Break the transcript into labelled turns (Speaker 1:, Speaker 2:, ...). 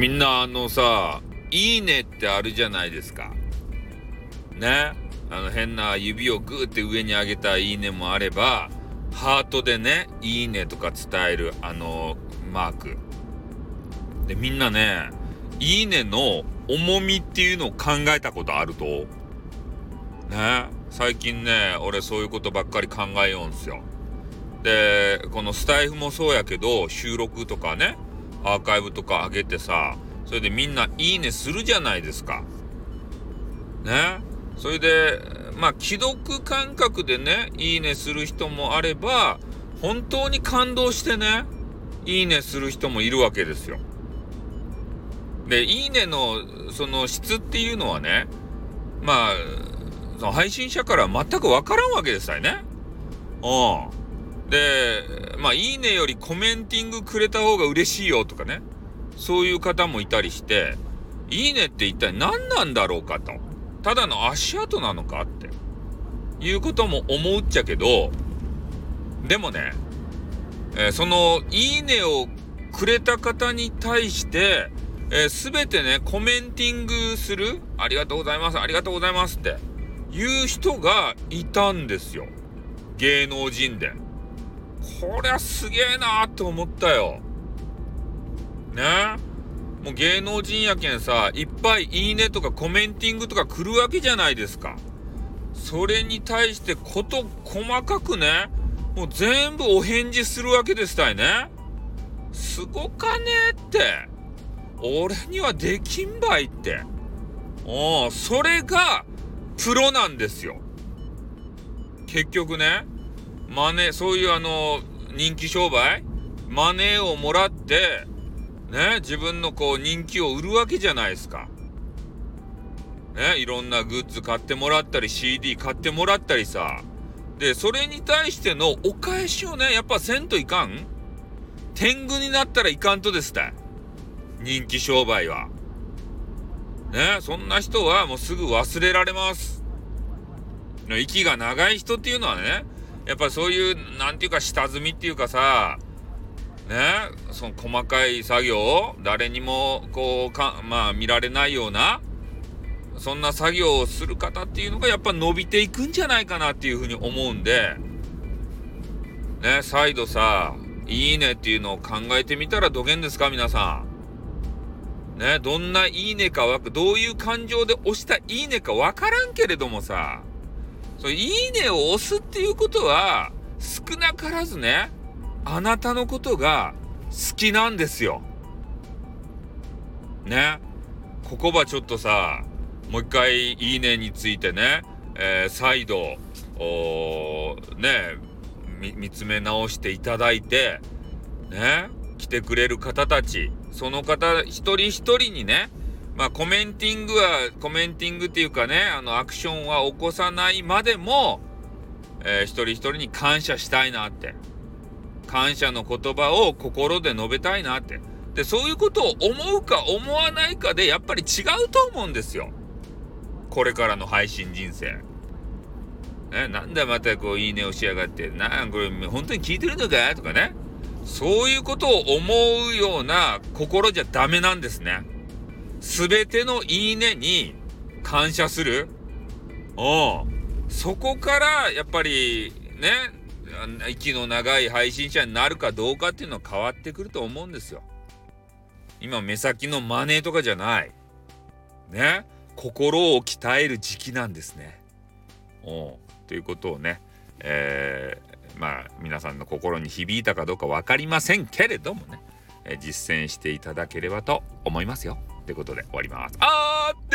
Speaker 1: みんなあのさ、いいねってあるじゃないですか。ね？あの変な指をグーって上に上げたいいねもあれば、ハートでね、いいねとか伝えるあのマーク。で、みんなね、いいねの重みっていうのを考えたことあるとね？最近ね、俺そういうことばっかり考えようんすよ。で、このスタイフもそうやけど、収録とかね、アーカイブとか上げてさ、それでみんないいねするじゃないですか。ね？それで、まあ、既読感覚でね、いいねする人もあれば、本当に感動してね、いいねする人もいるわけですよ。で、いいねの、その質っていうのはね、まあ、その配信者から全くわからんわけですよね。うん。で、まあ、いいねよりコメンティングくれた方が嬉しいよとかね。そういう方もいたりして、いいねって一体何なんだろうかと。ただの足跡なのかって。いうことも思うっちゃけど、でもね、えー、その、いいねをくれた方に対して、えー、全てね、コメンティングするありがとうございます、ありがとうございますっていう人がいたんですよ。芸能人で。こりゃすげえなーって思ったよ。ね？もう芸能人やけんさ、いっぱいいいねとかコメンティングとか来るわけじゃないですか。それに対してこと細かくね、もう全部お返事するわけですたいね。すごかねって。俺にはできんばいって。おお、それがプロなんですよ。結局ね、マネー、そういうあの、人気商売？マネーをもらって、ね、自分のこう人気を売るわけじゃないですか。ね、いろんなグッズ買ってもらったり CD 買ってもらったりさ。で、それに対してのお返しをね、やっぱせんといかん天狗になったらいかんとですた人気商売は。ね、そんな人はもうすぐ忘れられます。息が長い人っていうのはね、やっぱそういう、なんていうか下積みっていうかさ、ね、その細かい作業誰にもこうか、まあ見られないような、そんな作業をする方っていうのがやっぱ伸びていくんじゃないかなっていうふうに思うんで、ね、再度さ、いいねっていうのを考えてみたらどげんですか皆さん。ね、どんないいねか、どういう感情で押したいいねかわからんけれどもさ、そう、いいねを押すっていうことは、少なからずね、あなたのことが好きなんですよ。ね。ここはちょっとさ、もう一回いいねについてね、えー、再度、ね、見つめ直していただいて、ね、来てくれる方たち、その方一人一人にね、まあコメンティングは、コメンティングっていうかね、あのアクションは起こさないまでも、えー、一人一人に感謝したいなって。感謝の言葉を心で述べたいなって。で、そういうことを思うか思わないかでやっぱり違うと思うんですよ。これからの配信人生。ね、なんだまたこういいねをしやがって、なこれ本当に聞いてるのか？とかね。そういうことを思うような心じゃダメなんですね。すべてのいいねに感謝する。おそこからやっぱりね、息の長い配信者になるかどうかっていうのは変わってくると思うんですよ。今目先のマネーとかじゃない。ね。心を鍛える時期なんですね。おということをね、えー、まあ皆さんの心に響いたかどうか分かりませんけれどもね、え、実践していただければと思いますよ。ということで終わります。あー